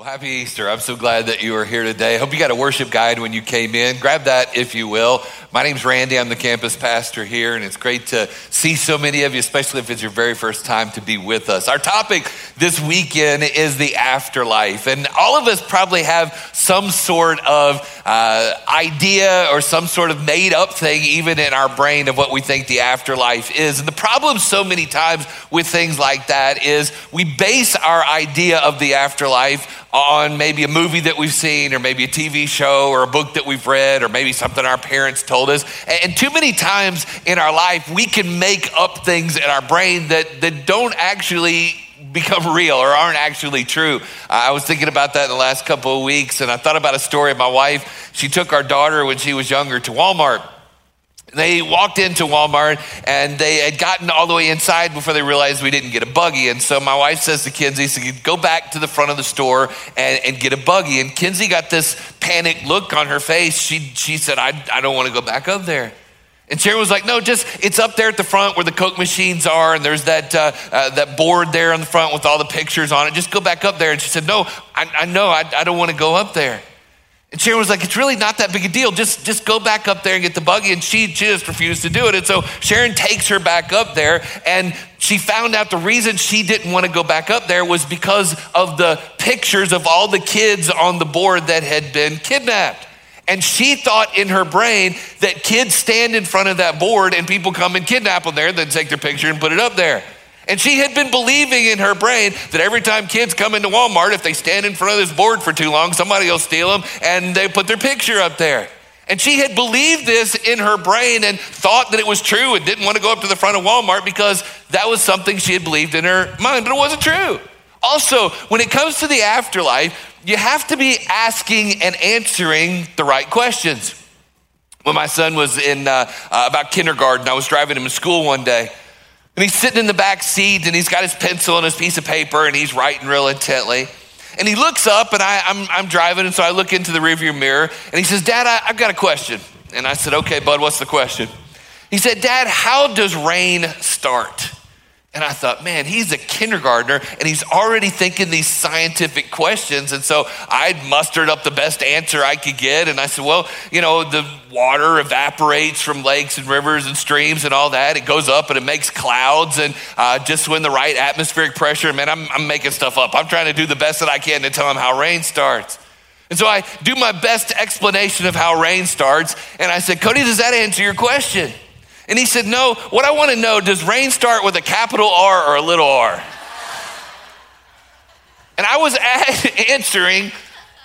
Well, happy Easter. I'm so glad that you are here today. Hope you got a worship guide when you came in. Grab that if you will. My name's Randy. I'm the campus pastor here, and it's great to see so many of you, especially if it's your very first time to be with us. Our topic this weekend is the afterlife, and all of us probably have some sort of uh, idea or some sort of made up thing, even in our brain, of what we think the afterlife is. And the problem so many times with things like that is we base our idea of the afterlife on maybe a movie that we've seen, or maybe a TV show, or a book that we've read, or maybe something our parents told us. And too many times in our life, we can make up things in our brain that, that don't actually become real or aren't actually true. I was thinking about that in the last couple of weeks, and I thought about a story of my wife. She took our daughter when she was younger to Walmart. They walked into Walmart and they had gotten all the way inside before they realized we didn't get a buggy. And so my wife says to Kinsey, said, go back to the front of the store and, and get a buggy. And Kinsey got this panicked look on her face. She, she said, I, I don't want to go back up there. And Sharon was like, no, just, it's up there at the front where the Coke machines are, and there's that, uh, uh, that board there on the front with all the pictures on it. Just go back up there. And she said, no, I, I know, I, I don't want to go up there. And Sharon was like, it's really not that big a deal. Just, just go back up there and get the buggy. And she just refused to do it. And so Sharon takes her back up there. And she found out the reason she didn't want to go back up there was because of the pictures of all the kids on the board that had been kidnapped. And she thought in her brain that kids stand in front of that board and people come and kidnap them there, then take their picture and put it up there. And she had been believing in her brain that every time kids come into Walmart, if they stand in front of this board for too long, somebody will steal them and they put their picture up there. And she had believed this in her brain and thought that it was true and didn't want to go up to the front of Walmart because that was something she had believed in her mind, but it wasn't true. Also, when it comes to the afterlife, you have to be asking and answering the right questions. When my son was in uh, uh, about kindergarten, I was driving him to school one day. And he's sitting in the back seat and he's got his pencil and his piece of paper and he's writing real intently. And he looks up and I, am I'm, I'm driving, and so I look into the rearview mirror and he says, Dad, I, I've got a question. And I said, Okay, bud, what's the question? He said, Dad, how does rain start? And I thought, man, he's a kindergartner and he's already thinking these scientific questions. And so I'd mustered up the best answer I could get. And I said, well, you know, the water evaporates from lakes and rivers and streams and all that. It goes up and it makes clouds. And uh, just when the right atmospheric pressure, man, I'm, I'm making stuff up. I'm trying to do the best that I can to tell him how rain starts. And so I do my best explanation of how rain starts. And I said, Cody, does that answer your question? And he said, No, what I want to know does rain start with a capital R or a little r? And I was answering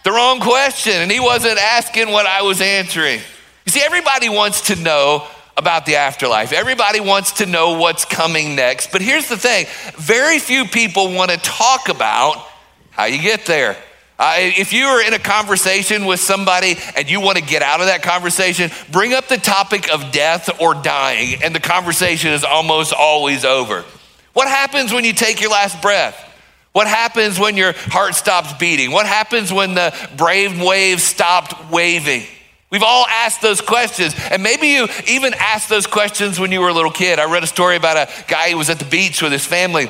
the wrong question, and he wasn't asking what I was answering. You see, everybody wants to know about the afterlife. Everybody wants to know what's coming next. But here's the thing very few people want to talk about how you get there. Uh, if you are in a conversation with somebody and you want to get out of that conversation, bring up the topic of death or dying, and the conversation is almost always over. What happens when you take your last breath? What happens when your heart stops beating? What happens when the brain waves stopped waving? We've all asked those questions. And maybe you even asked those questions when you were a little kid. I read a story about a guy who was at the beach with his family,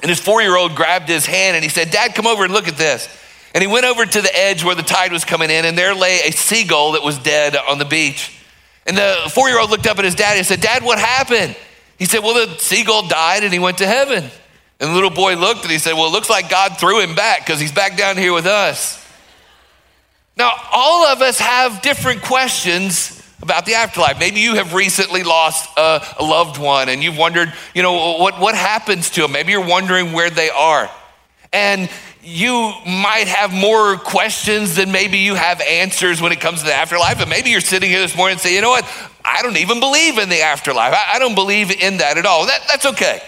and his four year old grabbed his hand and he said, Dad, come over and look at this. And he went over to the edge where the tide was coming in, and there lay a seagull that was dead on the beach. And the four year old looked up at his dad and said, Dad, what happened? He said, Well, the seagull died and he went to heaven. And the little boy looked and he said, Well, it looks like God threw him back because he's back down here with us. Now, all of us have different questions about the afterlife. Maybe you have recently lost a, loved one and you've wondered, you know, what, what happens to them? Maybe you're wondering where they are. And you might have more questions than maybe you have answers when it comes to the afterlife. And maybe you're sitting here this morning and say, you know what? I don't even believe in the afterlife. I, don't believe in that at all. That, that's okay.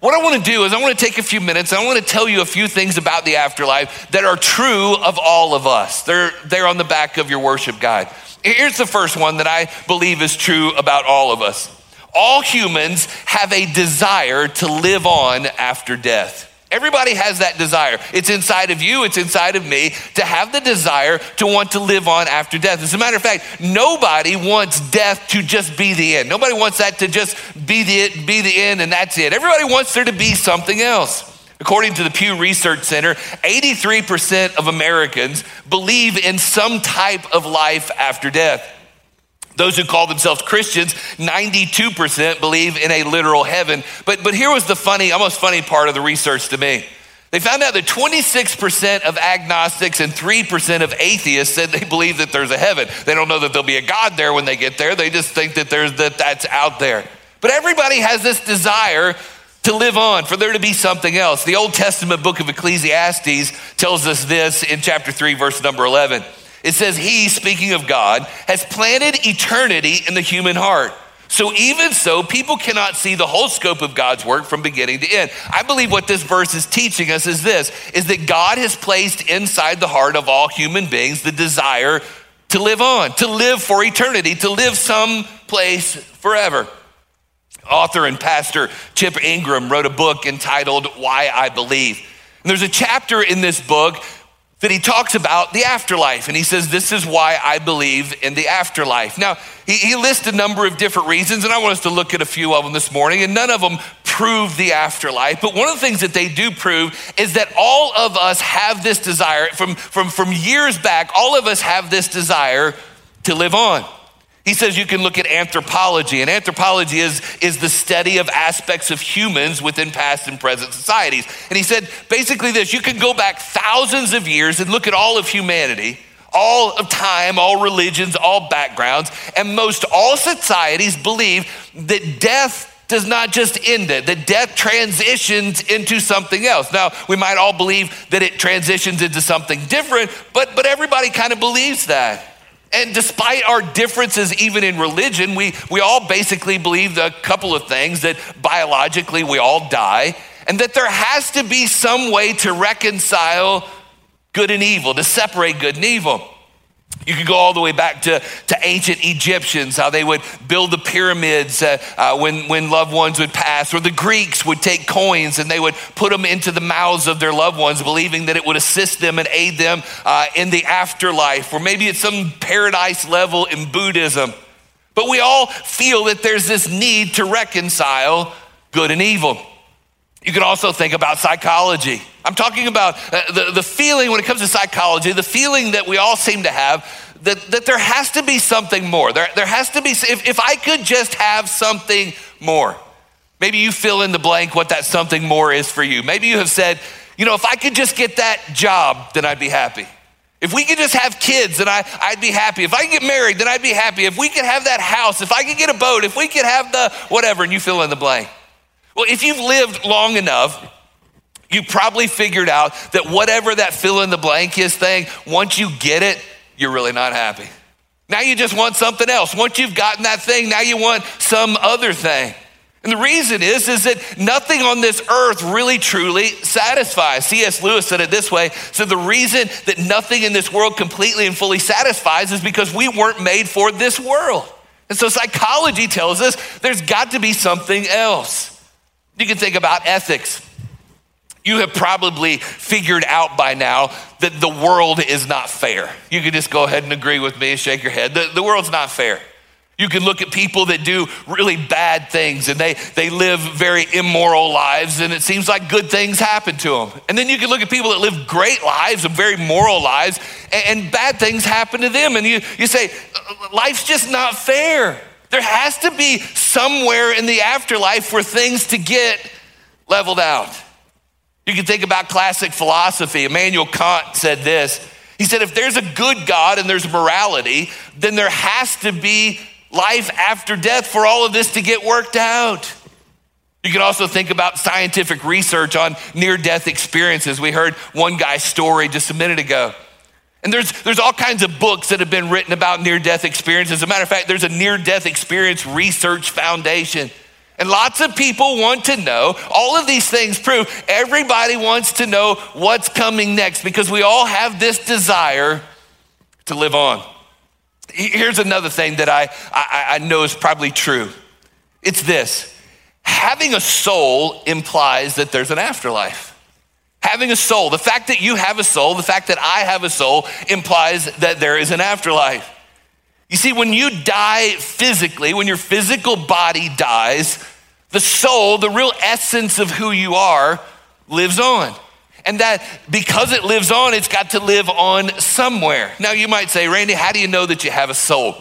What I want to do is I want to take a few minutes and I want to tell you a few things about the afterlife that are true of all of us. They're, they're on the back of your worship guide. Here's the first one that I believe is true about all of us. All humans have a desire to live on after death. Everybody has that desire. It's inside of you, it's inside of me to have the desire to want to live on after death. As a matter of fact, nobody wants death to just be the end. Nobody wants that to just be the, be the end and that's it. Everybody wants there to be something else. According to the Pew Research Center, 83% of Americans believe in some type of life after death. Those who call themselves Christians, 92% believe in a literal heaven. But, but here was the funny, almost funny part of the research to me. They found out that 26% of agnostics and 3% of atheists said they believe that there's a heaven. They don't know that there'll be a God there when they get there. They just think that there's that that's out there. But everybody has this desire to live on, for there to be something else. The Old Testament book of Ecclesiastes tells us this in chapter 3 verse number 11. It says, He, speaking of God, has planted eternity in the human heart. So even so, people cannot see the whole scope of God's work from beginning to end. I believe what this verse is teaching us is this, is that God has placed inside the heart of all human beings the desire to live on, to live for eternity, to live someplace forever. Author and pastor Chip Ingram wrote a book entitled Why I Believe. And there's a chapter in this book that he talks about the afterlife. And he says, This is why I believe in the afterlife. Now, he, he lists a number of different reasons, and I want us to look at a few of them this morning, and none of them prove the afterlife. But one of the things that they do prove is that all of us have this desire, from, from, from years back, all of us have this desire to live on. He says you can look at anthropology, and anthropology is, is the study of aspects of humans within past and present societies. And he said basically this you can go back thousands of years and look at all of humanity, all of time, all religions, all backgrounds, and most all societies believe that death does not just end it, that death transitions into something else. Now, we might all believe that it transitions into something different, but, but everybody kind of believes that. And despite our differences, even in religion, we, we all basically believe a couple of things that biologically we all die, and that there has to be some way to reconcile good and evil, to separate good and evil. You could go all the way back to, to ancient Egyptians, how they would build the pyramids uh, uh, when, when loved ones would pass, or the Greeks would take coins and they would put them into the mouths of their loved ones, believing that it would assist them and aid them uh, in the afterlife, or maybe at some paradise level in Buddhism. But we all feel that there's this need to reconcile good and evil. You can also think about psychology. I'm talking about uh, the, the feeling when it comes to psychology, the feeling that we all seem to have that, that there has to be something more. There, there has to be, if, if I could just have something more. Maybe you fill in the blank what that something more is for you. Maybe you have said, you know, if I could just get that job, then I'd be happy. If we could just have kids, then I, I'd be happy. If I could get married, then I'd be happy. If we could have that house, if I could get a boat, if we could have the whatever, and you fill in the blank. Well, if you've lived long enough, you probably figured out that whatever that fill in the blank is thing, once you get it, you're really not happy. Now you just want something else. Once you've gotten that thing, now you want some other thing. And the reason is, is that nothing on this earth really truly satisfies. C.S. Lewis said it this way. So the reason that nothing in this world completely and fully satisfies is because we weren't made for this world. And so psychology tells us there's got to be something else. You can think about ethics. You have probably figured out by now that the world is not fair. You can just go ahead and agree with me and shake your head. The, the world's not fair. You can look at people that do really bad things and they, they live very immoral lives and it seems like good things happen to them. And then you can look at people that live great lives and very moral lives and, and bad things happen to them. And you, you say, life's just not fair. There has to be somewhere in the afterlife for things to get leveled out. You can think about classic philosophy. Immanuel Kant said this. He said, if there's a good God and there's morality, then there has to be life after death for all of this to get worked out. You can also think about scientific research on near death experiences. We heard one guy's story just a minute ago. And there's, there's all kinds of books that have been written about near death experiences. As a matter of fact, there's a near death experience research foundation. And lots of people want to know. All of these things prove everybody wants to know what's coming next because we all have this desire to live on. Here's another thing that I, I, I know is probably true it's this having a soul implies that there's an afterlife. Having a soul, the fact that you have a soul, the fact that I have a soul implies that there is an afterlife. You see, when you die physically, when your physical body dies, the soul, the real essence of who you are, lives on. And that because it lives on, it's got to live on somewhere. Now, you might say, Randy, how do you know that you have a soul?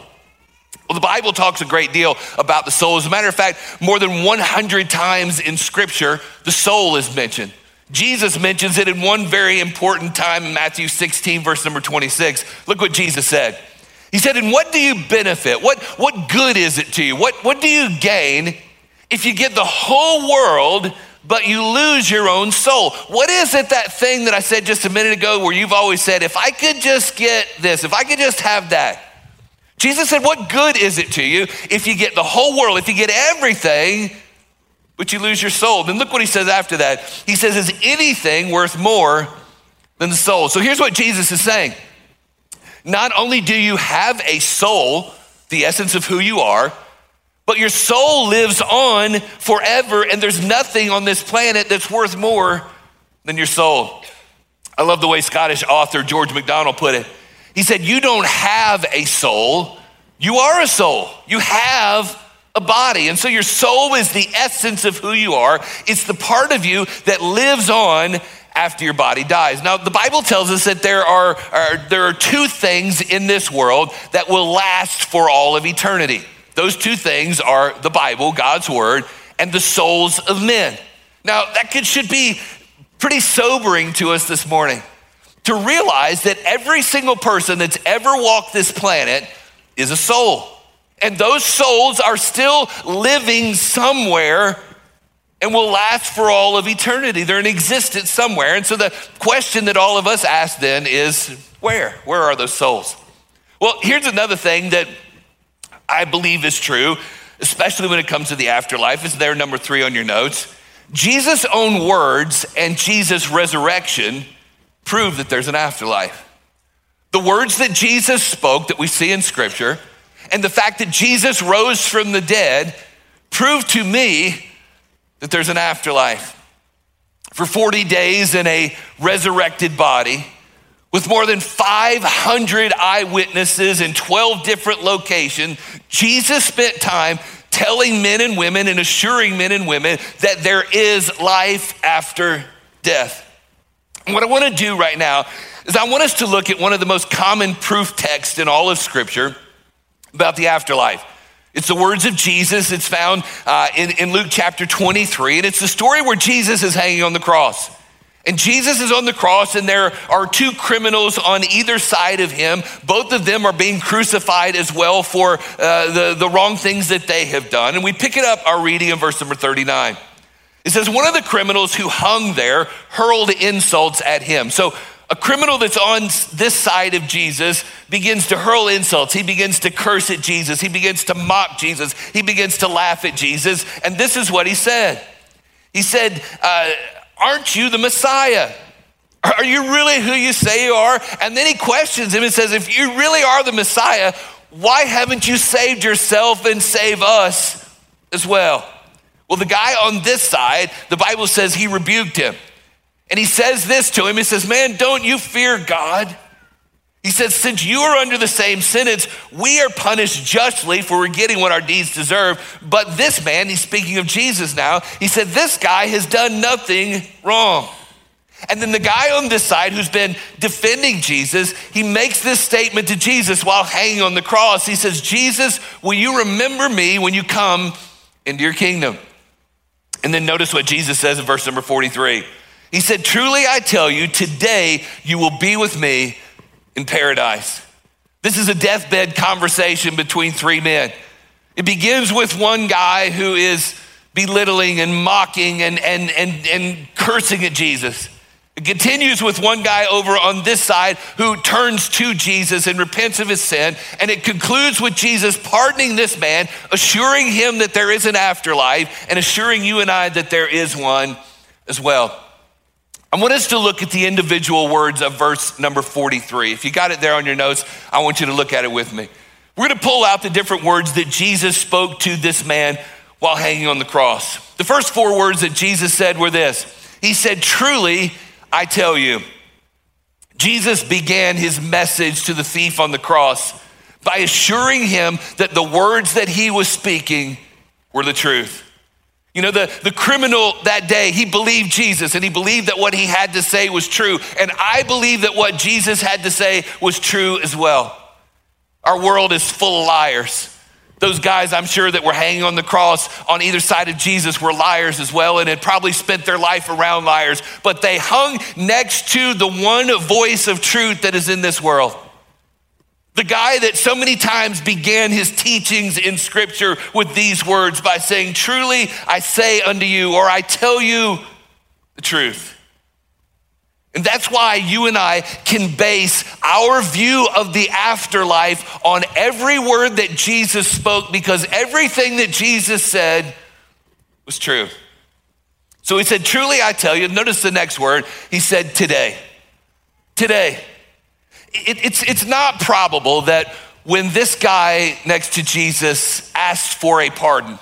Well, the Bible talks a great deal about the soul. As a matter of fact, more than 100 times in Scripture, the soul is mentioned. Jesus mentions it in one very important time in Matthew 16, verse number 26. Look what Jesus said. He said, And what do you benefit? What, what good is it to you? What, what do you gain if you get the whole world, but you lose your own soul? What is it, that thing that I said just a minute ago, where you've always said, If I could just get this, if I could just have that? Jesus said, What good is it to you if you get the whole world, if you get everything, but you lose your soul? Then look what he says after that. He says, Is anything worth more than the soul? So here's what Jesus is saying Not only do you have a soul, the essence of who you are, but your soul lives on forever, and there's nothing on this planet that's worth more than your soul. I love the way Scottish author George MacDonald put it. He said, You don't have a soul, you are a soul. You have a body. And so your soul is the essence of who you are, it's the part of you that lives on after your body dies. Now, the Bible tells us that there are, are, there are two things in this world that will last for all of eternity. Those two things are the Bible, God's word, and the souls of men. Now, that could, should be pretty sobering to us this morning to realize that every single person that's ever walked this planet is a soul. And those souls are still living somewhere and will last for all of eternity. They're in existence somewhere. And so the question that all of us ask then is where? Where are those souls? Well, here's another thing that I believe is true, especially when it comes to the afterlife. It's there, number three on your notes. Jesus' own words and Jesus' resurrection prove that there's an afterlife. The words that Jesus spoke that we see in Scripture and the fact that Jesus rose from the dead prove to me that there's an afterlife. For 40 days in a resurrected body, with more than 500 eyewitnesses in 12 different locations, Jesus spent time telling men and women and assuring men and women that there is life after death. What I want to do right now is I want us to look at one of the most common proof texts in all of Scripture about the afterlife. It's the words of Jesus. It's found uh, in, in Luke chapter 23, and it's the story where Jesus is hanging on the cross. And Jesus is on the cross, and there are two criminals on either side of him. Both of them are being crucified as well for uh, the, the wrong things that they have done. And we pick it up, our reading in verse number 39. It says, one of the criminals who hung there hurled insults at him. So a criminal that's on this side of Jesus begins to hurl insults. He begins to curse at Jesus. He begins to mock Jesus. He begins to laugh at Jesus. And this is what he said He said, uh, Aren't you the Messiah? Are you really who you say you are? And then he questions him and says, If you really are the Messiah, why haven't you saved yourself and save us as well? Well, the guy on this side, the Bible says he rebuked him. And he says this to him He says, Man, don't you fear God? He says, Since you are under the same sentence, we are punished justly for getting what our deeds deserve. But this man, he's speaking of Jesus now, he said, This guy has done nothing wrong. And then the guy on this side who's been defending Jesus, he makes this statement to Jesus while hanging on the cross. He says, Jesus, will you remember me when you come into your kingdom? And then notice what Jesus says in verse number 43. He said, Truly I tell you, today you will be with me in paradise. This is a deathbed conversation between three men. It begins with one guy who is belittling and mocking and, and, and, and cursing at Jesus. It continues with one guy over on this side who turns to Jesus and repents of his sin. And it concludes with Jesus pardoning this man, assuring him that there is an afterlife, and assuring you and I that there is one as well. I want us to look at the individual words of verse number 43. If you got it there on your notes, I want you to look at it with me. We're going to pull out the different words that Jesus spoke to this man while hanging on the cross. The first four words that Jesus said were this He said, Truly, I tell you. Jesus began his message to the thief on the cross by assuring him that the words that he was speaking were the truth. You know, the, the criminal that day, he believed Jesus and he believed that what he had to say was true. And I believe that what Jesus had to say was true as well. Our world is full of liars. Those guys, I'm sure, that were hanging on the cross on either side of Jesus were liars as well and had probably spent their life around liars. But they hung next to the one voice of truth that is in this world. The guy that so many times began his teachings in scripture with these words by saying, Truly I say unto you, or I tell you the truth. And that's why you and I can base our view of the afterlife on every word that Jesus spoke because everything that Jesus said was true. So he said, Truly I tell you, notice the next word. He said, Today. Today. It, it's, it's not probable that when this guy next to Jesus asked for a pardon,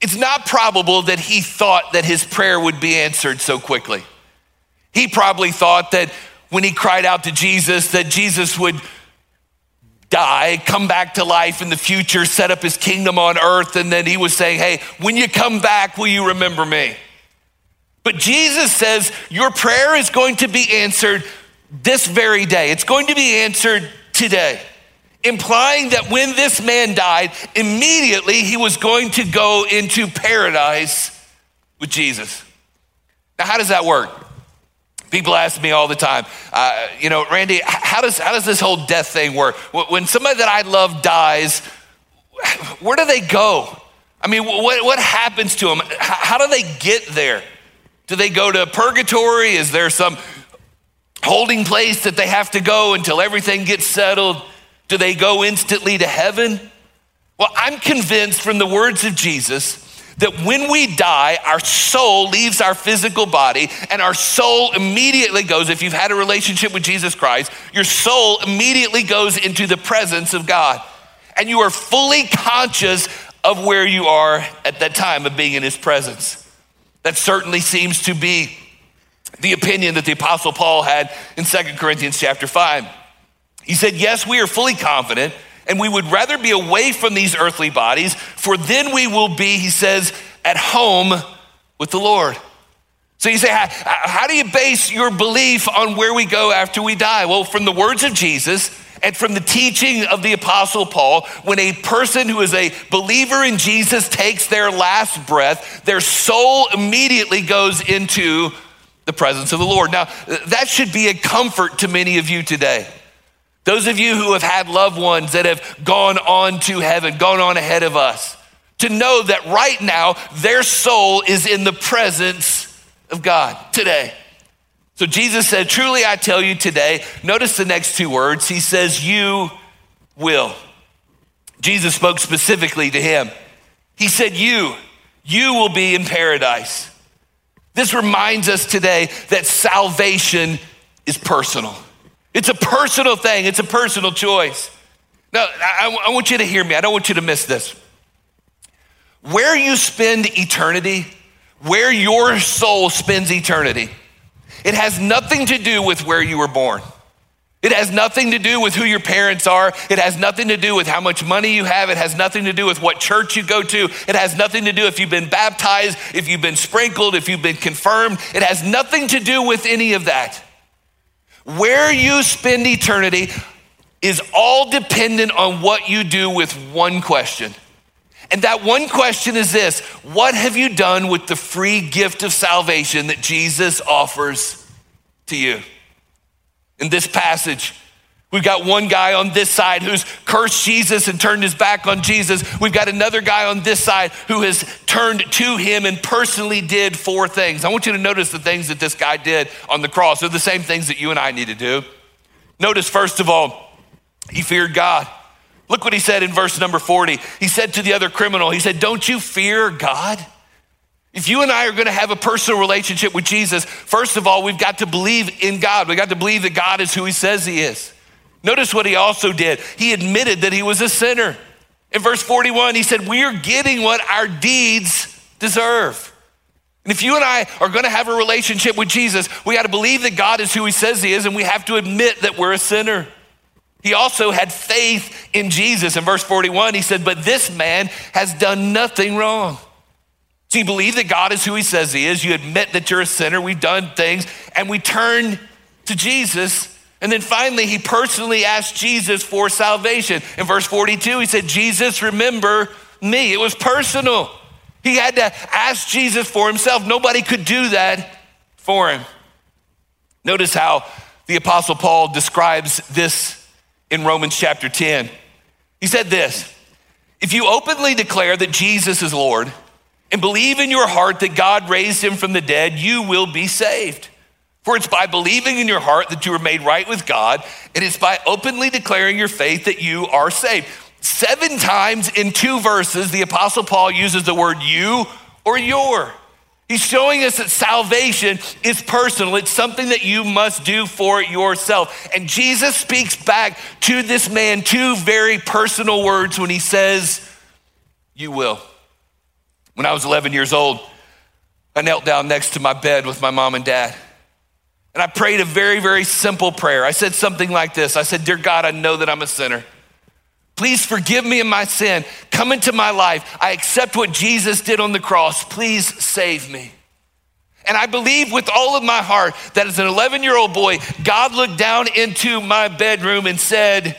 it's not probable that he thought that his prayer would be answered so quickly. He probably thought that when he cried out to Jesus, that Jesus would die, come back to life in the future, set up his kingdom on earth, and then he was saying, Hey, when you come back, will you remember me? But Jesus says, Your prayer is going to be answered this very day. It's going to be answered today, implying that when this man died, immediately he was going to go into paradise with Jesus. Now, how does that work? People ask me all the time, uh, you know, Randy, how does, how does this whole death thing work? When somebody that I love dies, where do they go? I mean, what, what happens to them? How do they get there? Do they go to purgatory? Is there some holding place that they have to go until everything gets settled? Do they go instantly to heaven? Well, I'm convinced from the words of Jesus that when we die, our soul leaves our physical body and our soul immediately goes, if you've had a relationship with Jesus Christ, your soul immediately goes into the presence of God. And you are fully conscious of where you are at that time of being in his presence. That certainly seems to be the opinion that the apostle Paul had in Second Corinthians chapter 5. He said, Yes, we are fully confident and we would rather be away from these earthly bodies, for then we will be, he says, at home with the Lord. So you say, how, how, do you base your belief on where we go after we die? Well, from the words of Jesus and from the teaching of the Apostle Paul, when a person who is a believer in Jesus takes their last breath, their soul immediately goes into the presence of the Lord. Now, that should be a comfort to many of you today. Those of you who have had loved ones that have gone on to heaven, gone on ahead of us, to know that right now their soul is in the presence of God today. So Jesus said, Truly I tell you today, notice the next two words. He says, You will. Jesus spoke specifically to him. He said, You, you will be in paradise. This reminds us today that salvation is personal. It's a personal thing, it's a personal choice. Now, I, I want you to hear me. I don't want you to miss this. Where you spend eternity, where your soul spends eternity, it has nothing to do with where you were born. It has nothing to do with who your parents are. It has nothing to do with how much money you have. It has nothing to do with what church you go to. It has nothing to do if you've been baptized, if you've been sprinkled, if you've been confirmed. It has nothing to do with any of that. Where you spend eternity is all dependent on what you do with one question. And that one question is this What have you done with the free gift of salvation that Jesus offers to you? In this passage, We've got one guy on this side who's cursed Jesus and turned his back on Jesus. We've got another guy on this side who has turned to him and personally did four things. I want you to notice the things that this guy did on the cross. They're the same things that you and I need to do. Notice, first of all, he feared God. Look what he said in verse number 40. He said to the other criminal, He said, Don't you fear God? If you and I are going to have a personal relationship with Jesus, first of all, we've got to believe in God. We've got to believe that God is who he says he is. Notice what he also did. He admitted that he was a sinner. In verse 41, he said, We are getting what our deeds deserve. And if you and I are going to have a relationship with Jesus, we got to believe that God is who he says he is, and we have to admit that we're a sinner. He also had faith in Jesus. In verse 41, he said, But this man has done nothing wrong. So you believe that God is who he says he is. You admit that you're a sinner. We've done things, and we turn to Jesus. And then finally, he personally asked Jesus for salvation. In verse 42, he said, Jesus, remember me. It was personal. He had to ask Jesus for himself. Nobody could do that for him. Notice how the Apostle Paul describes this in Romans chapter 10. He said this If you openly declare that Jesus is Lord and believe in your heart that God raised him from the dead, you will be saved. For it's by believing in your heart that you are made right with God, and it's by openly declaring your faith that you are saved. Seven times in two verses, the Apostle Paul uses the word you or your. He's showing us that salvation is personal. It's something that you must do for yourself. And Jesus speaks back to this man two very personal words when he says, You will. When I was 11 years old, I knelt down next to my bed with my mom and dad. And I prayed a very, very simple prayer. I said something like this I said, Dear God, I know that I'm a sinner. Please forgive me of my sin. Come into my life. I accept what Jesus did on the cross. Please save me. And I believe with all of my heart that as an 11 year old boy, God looked down into my bedroom and said,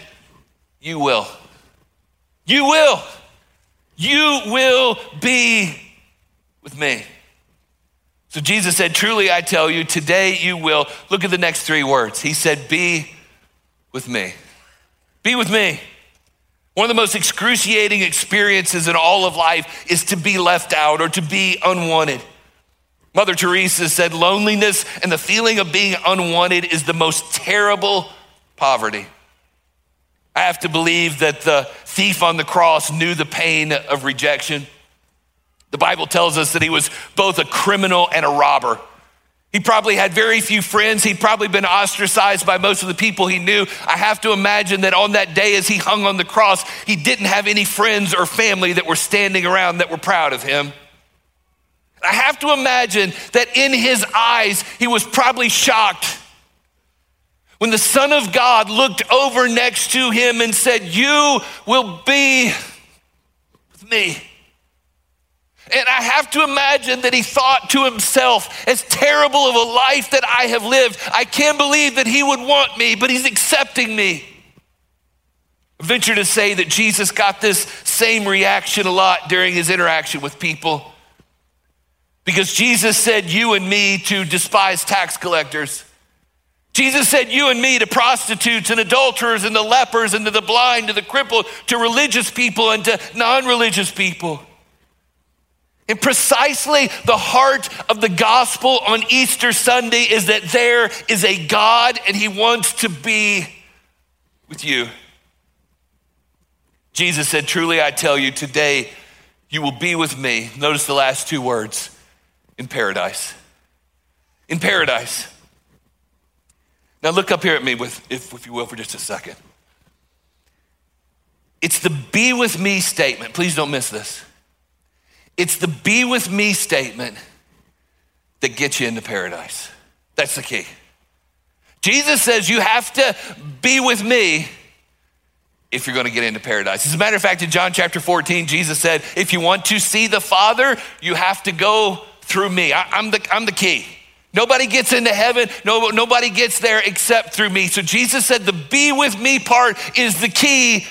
You will. You will. You will be with me. So Jesus said, Truly I tell you, today you will. Look at the next three words. He said, Be with me. Be with me. One of the most excruciating experiences in all of life is to be left out or to be unwanted. Mother Teresa said, Loneliness and the feeling of being unwanted is the most terrible poverty. I have to believe that the thief on the cross knew the pain of rejection. The Bible tells us that he was both a criminal and a robber. He probably had very few friends. He'd probably been ostracized by most of the people he knew. I have to imagine that on that day, as he hung on the cross, he didn't have any friends or family that were standing around that were proud of him. I have to imagine that in his eyes, he was probably shocked when the Son of God looked over next to him and said, You will be with me. And I have to imagine that he thought to himself, as terrible of a life that I have lived, I can't believe that he would want me, but he's accepting me. I venture to say that Jesus got this same reaction a lot during his interaction with people. Because Jesus said, You and me to despise tax collectors. Jesus said, You and me to prostitutes and adulterers and the lepers and to the blind, to the crippled, to religious people and to non religious people. And precisely the heart of the gospel on Easter Sunday is that there is a God and he wants to be with you. Jesus said, Truly I tell you, today you will be with me. Notice the last two words in paradise. In paradise. Now look up here at me with, if, if you will, for just a second. It's the be with me statement. Please don't miss this. It's the be with me statement that gets you into paradise. That's the key. Jesus says you have to be with me if you're going to get into paradise. As a matter of fact, in John chapter 14, Jesus said, if you want to see the Father, you have to go through me. I, am the, I'm the key. Nobody gets into heaven. No, nobody gets there except through me. So Jesus said the be with me part is the key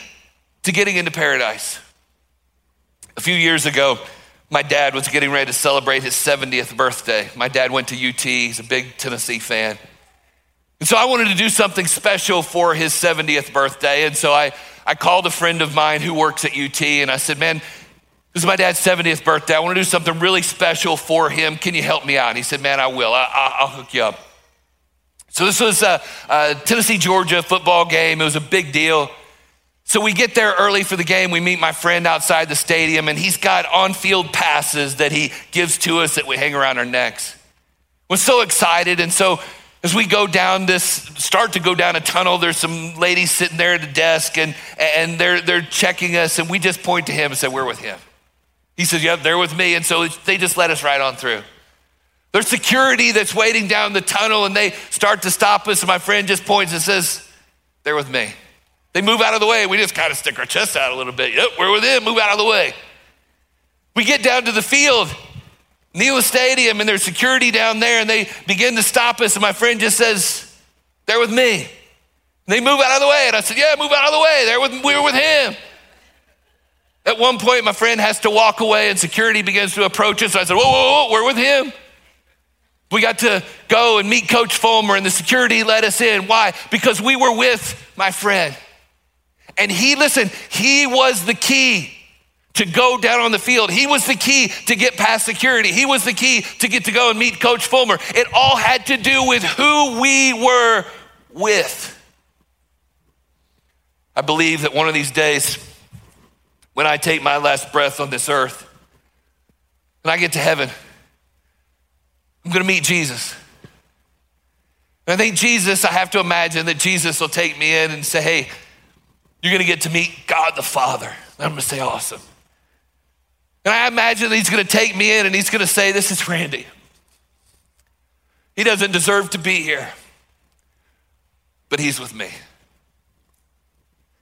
to getting into paradise. A few years ago, my dad was getting ready to celebrate his 70th birthday. My dad went to UT, he's a big Tennessee fan. And so I wanted to do something special for his 70th birthday. And so I, I called a friend of mine who works at UT and I said, Man, this is my dad's 70th birthday. I want to do something really special for him. Can you help me out? And he said, Man, I will. I, will hook you up. So this was a, a Tennessee Georgia football game. It was a big deal. So we get there early for the game. We meet my friend outside the stadium, and he's got on field passes that he gives to us that we hang around our necks. We're so excited. And so as we go down this, start to go down a tunnel, there's some ladies sitting there at the desk and, and they're, they're checking us, and we just point to him and say, We're with him. He says, Yep, they're with me. And so they just let us right on through. There's security that's waiting down the tunnel, and they start to stop us. And my friend just points and says, They're with me. They move out of the way. We just kind of stick our chest out a little bit. Yep, we're with him. Move out of the way. We get down to the field, Neyland Stadium, and there's security down there, and they begin to stop us. And my friend just says, They're with me. And they move out of the way. And I said, Yeah, move out of the way. They're with, we were with him. At one point, my friend has to walk away, and security begins to approach us. I said, Whoa, whoa, whoa, we're with him. We got to go and meet Coach Fulmer, and the security let us in. Why? Because we were with my friend. And he, listen, he was the key to go down on the field. He was the key to get past security. He was the key to get to go and meet Coach Fulmer. It all had to do with who we were with. I believe that one of these days, when I take my last breath on this earth, and I get to heaven, I'm to meet Jesus. And I think Jesus, I have to imagine that Jesus will take me in and say, hey, you're to get to meet God the Father. And I'm to say, awesome. And I imagine that he's to take me in and he's to say, this is Randy. He doesn't deserve to be here, but he's with me.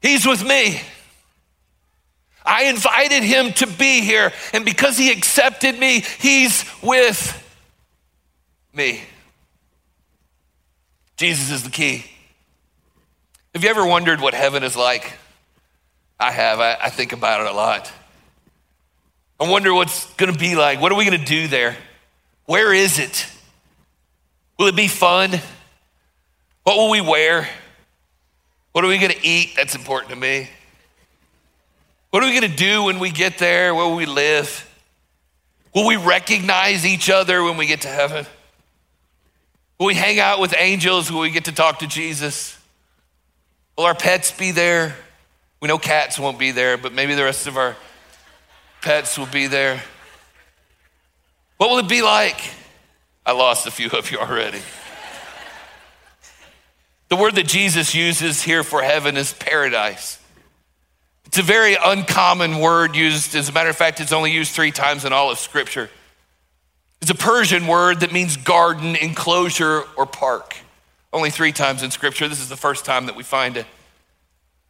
He's with me. I invited him to be here, and because he accepted me, he's with me. Jesus is the key. Have you ever wondered what heaven is like? I have. I, I think about it a lot. I wonder what's going to be like. What are we going to do there? Where is it? Will it be fun? What will we wear? What are we going to eat? That's important to me. What are we going to do when we get there? Where will we live? Will we recognize each other when we get to heaven? Will we hang out with angels? Will we get to talk to Jesus? Will our pets be there? We know cats won't be there, but maybe the rest of our pets will be there. What will it be like? I lost a few of you already. The word that Jesus uses here for heaven is paradise. It's a very uncommon word used. As a matter of fact, it's only used three times in all of Scripture. It's a Persian word that means garden, enclosure, or park. Only three times in Scripture. This is the first time that we find it.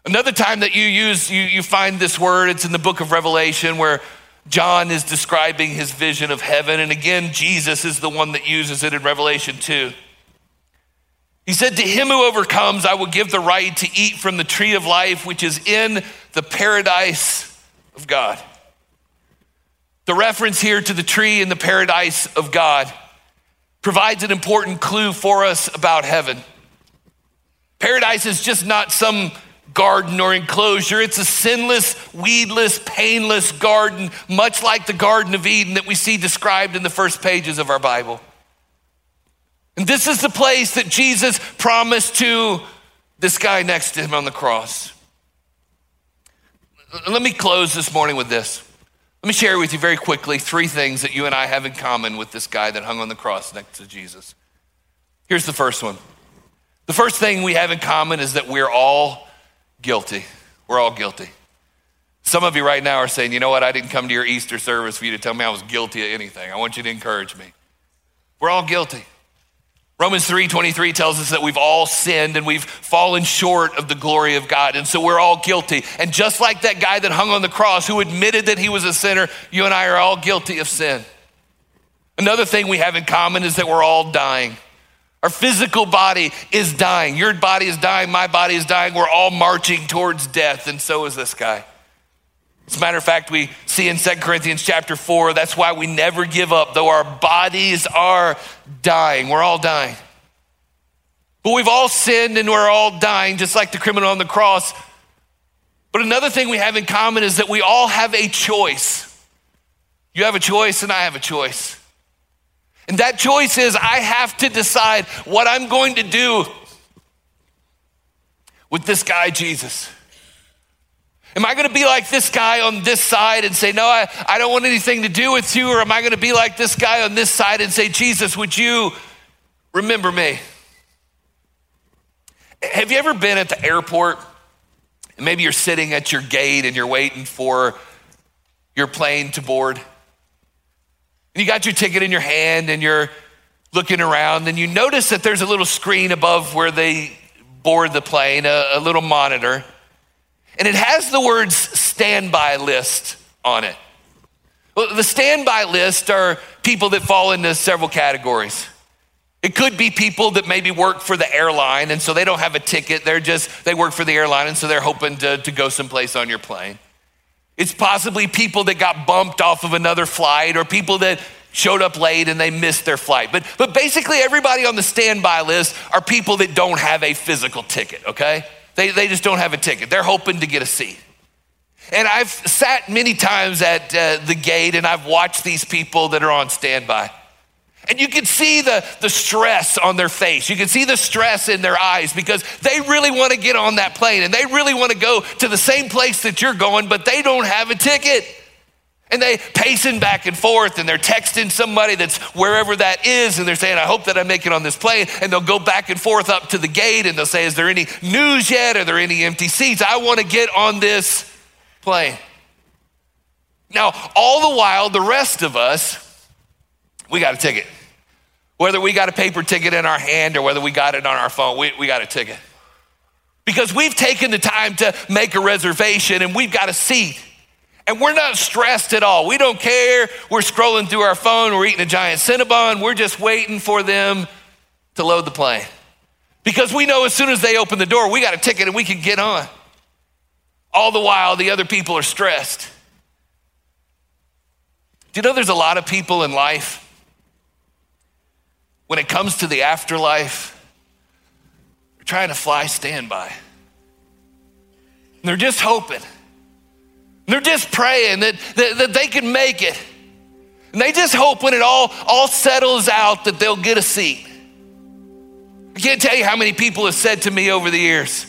Another time that you use, you, you find this word, it's in the book of Revelation where John is describing his vision of heaven. And again, Jesus is the one that uses it in Revelation 2. He said, To him who overcomes, I will give the right to eat from the tree of life, which is in the paradise of God. The reference here to the tree in the paradise of God provides an important clue for us about heaven. Paradise is just not some garden or enclosure. It's a sinless, weedless, painless garden, much like the Garden of Eden that we see described in the first pages of our Bible. And this is the place that Jesus promised to this guy next to him on the cross. Let me close this morning with this. Let me share with you very quickly three things that you and I have in common with this guy that hung on the cross next to Jesus. Here's the first one. The first thing we have in common is that we're all guilty. We're all guilty. Some of you right now are saying, you know what, I didn't come to your Easter service for you to tell me I was guilty of anything. I want you to encourage me. We're all guilty. Romans 3:23 tells us that we've all sinned and we've fallen short of the glory of God. And so we're all guilty. And just like that guy that hung on the cross who admitted that he was a sinner, you and I are all guilty of sin. Another thing we have in common is that we're all dying. Our physical body is dying. Your body is dying, my body is dying. We're all marching towards death, and so is this guy. As a matter of fact, we see in 2 Corinthians chapter 4, that's why we never give up, though our bodies are dying. We're all dying. But we've all sinned and we're all dying, just like the criminal on the cross. But another thing we have in common is that we all have a choice. You have a choice, and I have a choice. And that choice is I have to decide what I'm going to do with this guy, Jesus. Am I going to be like this guy on this side and say, No, I, I don't want anything to do with you? Or am I going to be like this guy on this side and say, Jesus, would you remember me? Have you ever been at the airport? And maybe you're sitting at your gate and you're waiting for your plane to board. And you got your ticket in your hand and you're looking around and you notice that there's a little screen above where they board the plane, a, a little monitor. And it has the words standby list on it. Well, the standby list are people that fall into several categories. It could be people that maybe work for the airline and so they don't have a ticket. They're just, they work for the airline and so they're hoping to, to go someplace on your plane. It's possibly people that got bumped off of another flight or people that showed up late and they missed their flight. But, but basically, everybody on the standby list are people that don't have a physical ticket, okay? They, they just don't have a ticket. They're hoping to get a seat. And I've sat many times at uh, the gate and I've watched these people that are on standby. And you can see the, the stress on their face. You can see the stress in their eyes because they really want to get on that plane and they really want to go to the same place that you're going, but they don't have a ticket. And they pacing back and forth and they're texting somebody that's wherever that is and they're saying, I hope that I make it on this plane. And they'll go back and forth up to the gate and they'll say, Is there any news yet? Are there any empty seats? I want to get on this plane. Now, all the while, the rest of us, we got a ticket. Whether we got a paper ticket in our hand or whether we got it on our phone, we, we got a ticket. Because we've taken the time to make a reservation and we've got a seat. And we're not stressed at all. We don't care. We're scrolling through our phone, we're eating a giant Cinnabon, we're just waiting for them to load the plane. Because we know as soon as they open the door, we got a ticket and we can get on. All the while, the other people are stressed. Do you know there's a lot of people in life, when it comes to the afterlife, they're trying to fly standby. And they're just hoping. They're just praying that, that, that they can make it. And they just hope when it all, all settles out that they'll get a seat. I can't tell you how many people have said to me over the years,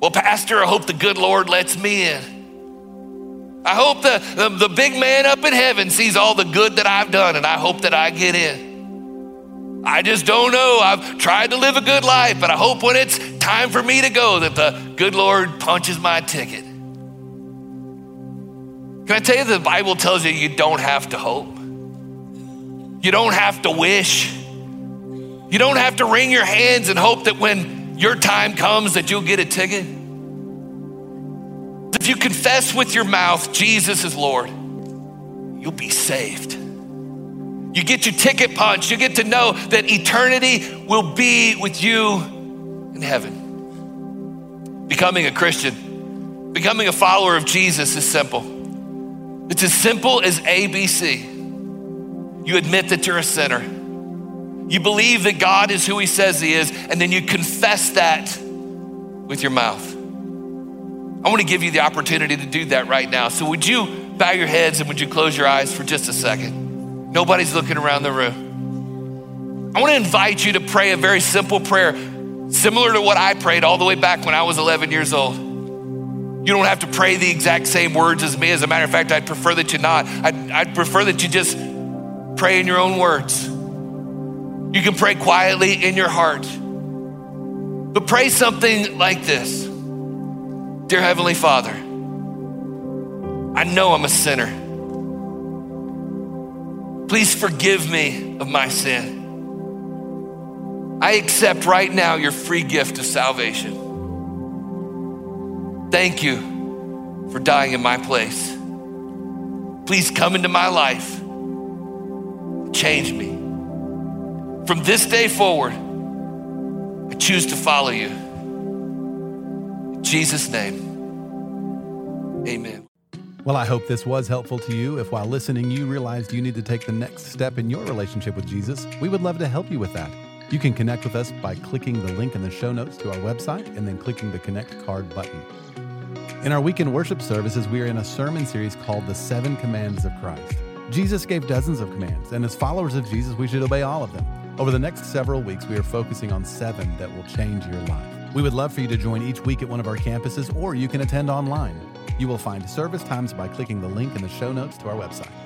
Well, Pastor, I hope the good Lord lets me in. I hope the, the, the big man up in heaven sees all the good that I've done, and I hope that I get in. I just don't know. I've tried to live a good life, but I hope when it's time for me to go that the good Lord punches my ticket. Can I tell you the Bible tells you you don't have to hope? You don't have to wish. You don't have to wring your hands and hope that when your time comes that you'll get a ticket. If you confess with your mouth Jesus is Lord, you'll be saved. You get your ticket punched. You get to know that eternity will be with you in heaven. Becoming a Christian, becoming a follower of Jesus is simple. It's as simple as ABC. You admit that you're a sinner. You believe that God is who He says He is, and then you confess that with your mouth. I want to give you the opportunity to do that right now. So, would you bow your heads and would you close your eyes for just a second? Nobody's looking around the room. I want to invite you to pray a very simple prayer, similar to what I prayed all the way back when I was 11 years old. You don't have to pray the exact same words as me. As a matter of fact, I'd prefer that you not. I'd, I'd prefer that you just pray in your own words. You can pray quietly in your heart. But pray something like this Dear Heavenly Father, I know I'm a sinner. Please forgive me of my sin. I accept right now your free gift of salvation. Thank you for dying in my place. Please come into my life. Change me. From this day forward, I choose to follow you. In Jesus' name, amen. Well, I hope this was helpful to you. If while listening, you realized you need to take the next step in your relationship with Jesus, we would love to help you with that. You can connect with us by clicking the link in the show notes to our website and then clicking the Connect card button. In our weekend worship services, we are in a sermon series called The Seven Commands of Christ. Jesus gave dozens of commands, and as followers of Jesus, we should obey all of them. Over the next several weeks, we are focusing on seven that will change your life. We would love for you to join each week at one of our campuses, or you can attend online. You will find service times by clicking the link in the show notes to our website.